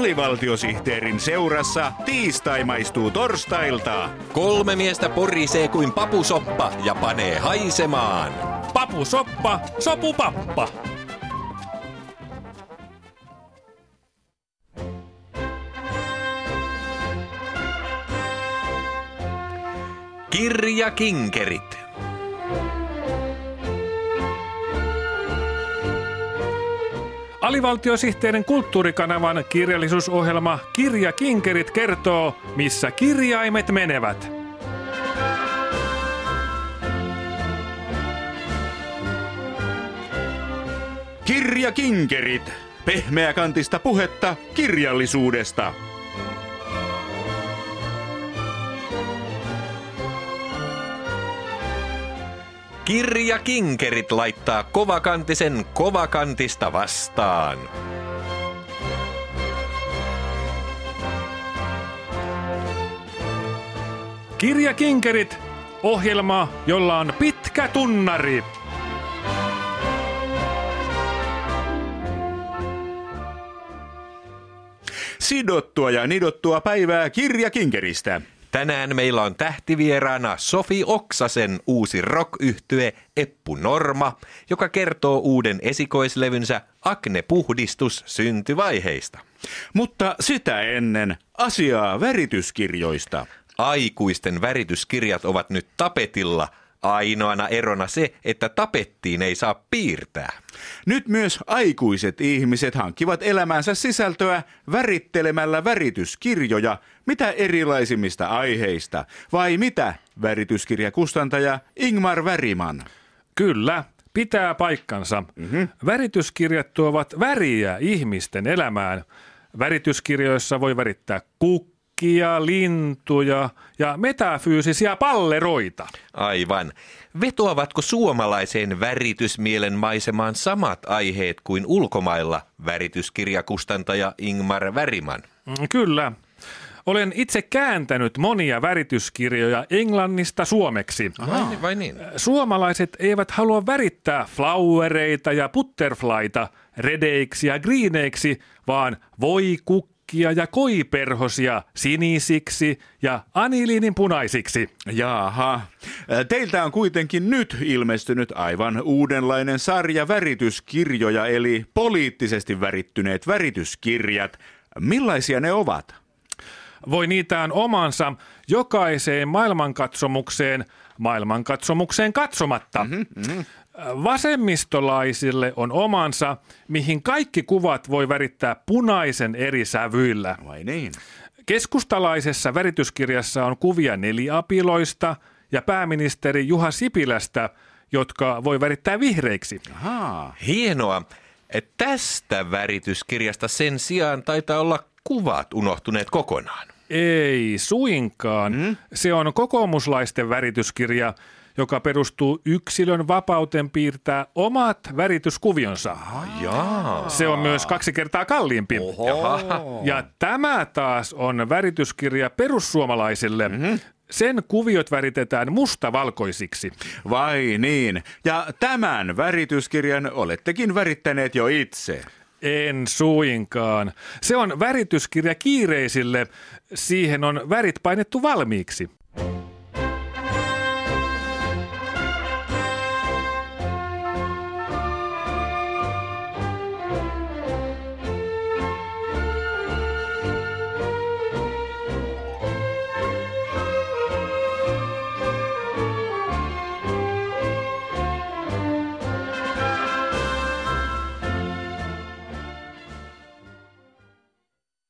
Alivaltiosihteerin seurassa tiistai maistuu torstailta. Kolme miestä porisee kuin papusoppa ja panee haisemaan. Papusoppa, sopupappa. Kirja Kinkerit. Alivaltiosihteerin kulttuurikanavan kirjallisuusohjelma Kirja Kinkerit kertoo, missä kirjaimet menevät. Kirja Kinkerit. Pehmeäkantista puhetta kirjallisuudesta. Kirja Kinkerit laittaa kovakantisen kovakantista vastaan. Kirja Kinkerit, ohjelma, jolla on pitkä tunnari. Sidottua ja nidottua päivää Kirja Kinkeristä. Tänään meillä on tähtivieraana Sofi Oksasen uusi rock Eppu Norma, joka kertoo uuden esikoislevynsä Akne Puhdistus syntyvaiheista. Mutta sitä ennen asiaa värityskirjoista. Aikuisten värityskirjat ovat nyt tapetilla – Ainoana erona se, että tapettiin ei saa piirtää. Nyt myös aikuiset ihmiset hankkivat elämänsä sisältöä värittelemällä värityskirjoja, mitä erilaisimmista aiheista. Vai mitä, värityskirjakustantaja Ingmar Väriman? Kyllä, pitää paikkansa. Mm-hmm. Värityskirjat tuovat väriä ihmisten elämään. Värityskirjoissa voi värittää kukkaa kaikkia lintuja ja metafyysisiä palleroita. Aivan. Vetoavatko suomalaiseen väritysmielen maisemaan samat aiheet kuin ulkomailla värityskirjakustantaja Ingmar Väriman? Mm, kyllä. Olen itse kääntänyt monia värityskirjoja englannista suomeksi. Aha. Vai niin? Suomalaiset eivät halua värittää flowereita ja butterflyta redeiksi ja greeneiksi, vaan voi kuk valkkia ja koiperhosia sinisiksi ja aniliinin punaisiksi. Jaha. Teiltä on kuitenkin nyt ilmestynyt aivan uudenlainen sarja värityskirjoja, eli poliittisesti värittyneet värityskirjat. Millaisia ne ovat? Voi niitä on omansa jokaiseen maailmankatsomukseen, maailmankatsomukseen katsomatta. Mm-hmm, mm-hmm. Vasemmistolaisille on omansa, mihin kaikki kuvat voi värittää punaisen eri sävyillä. Vai niin? Keskustalaisessa värityskirjassa on kuvia neliapiloista ja pääministeri Juha Sipilästä, jotka voi värittää vihreiksi. Ahaa. Hienoa. Tästä värityskirjasta sen sijaan taitaa olla kuvat unohtuneet kokonaan. Ei suinkaan. Mm? Se on kokoomuslaisten värityskirja, joka perustuu yksilön vapauteen piirtää omat värityskuvionsa. Jaa. Se on myös kaksi kertaa kalliimpi. Oho. Ja tämä taas on värityskirja perussuomalaisille. Mm-hmm. Sen kuviot väritetään mustavalkoisiksi. Vai niin. Ja tämän värityskirjan olettekin värittäneet jo itse. En suinkaan. Se on värityskirja kiireisille. Siihen on värit painettu valmiiksi.